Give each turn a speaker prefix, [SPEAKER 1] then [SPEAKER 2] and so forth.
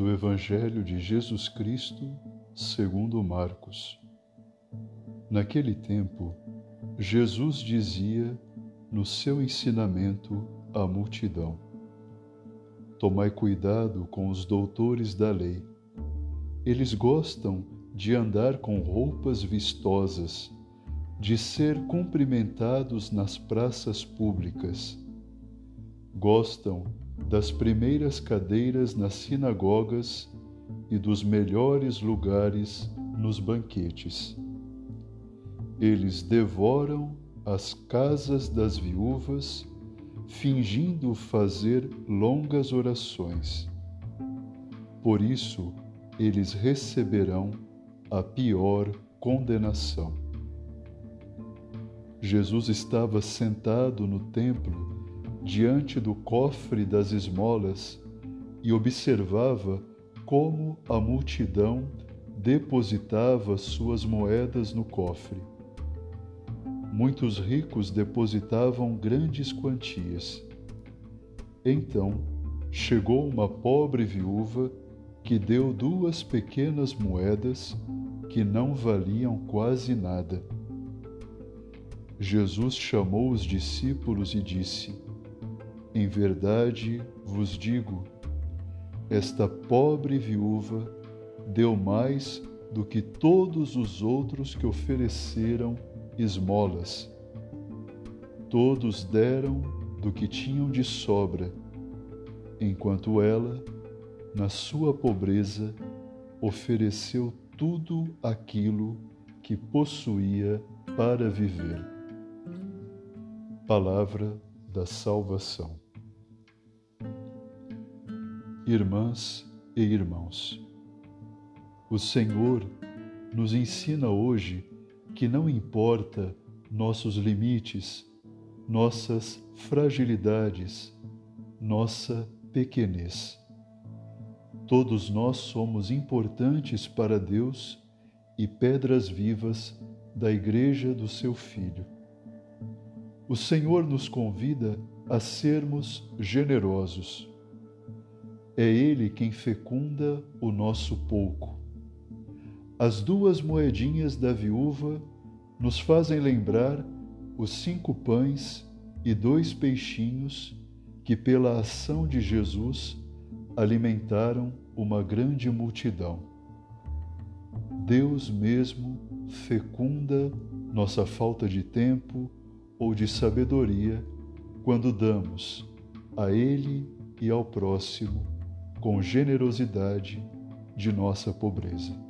[SPEAKER 1] do Evangelho de Jesus Cristo, segundo Marcos. Naquele tempo, Jesus dizia no seu ensinamento à multidão: Tomai cuidado com os doutores da lei. Eles gostam de andar com roupas vistosas, de ser cumprimentados nas praças públicas. Gostam das primeiras cadeiras nas sinagogas e dos melhores lugares nos banquetes. Eles devoram as casas das viúvas, fingindo fazer longas orações. Por isso, eles receberão a pior condenação. Jesus estava sentado no templo diante do cofre das esmolas e observava como a multidão depositava suas moedas no cofre. Muitos ricos depositavam grandes quantias. Então chegou uma pobre viúva que deu duas pequenas moedas que não valiam quase nada. Jesus chamou os discípulos e disse: em verdade vos digo: esta pobre viúva deu mais do que todos os outros que ofereceram esmolas. Todos deram do que tinham de sobra, enquanto ela, na sua pobreza, ofereceu tudo aquilo que possuía para viver. Palavra da salvação. Irmãs e irmãos, o Senhor nos ensina hoje que não importa nossos limites, nossas fragilidades, nossa pequenez. Todos nós somos importantes para Deus e pedras vivas da Igreja do seu Filho. O Senhor nos convida a sermos generosos. É Ele quem fecunda o nosso pouco. As duas moedinhas da viúva nos fazem lembrar os cinco pães e dois peixinhos que, pela ação de Jesus, alimentaram uma grande multidão. Deus mesmo fecunda nossa falta de tempo, ou de sabedoria quando damos a Ele e ao próximo com generosidade de nossa pobreza.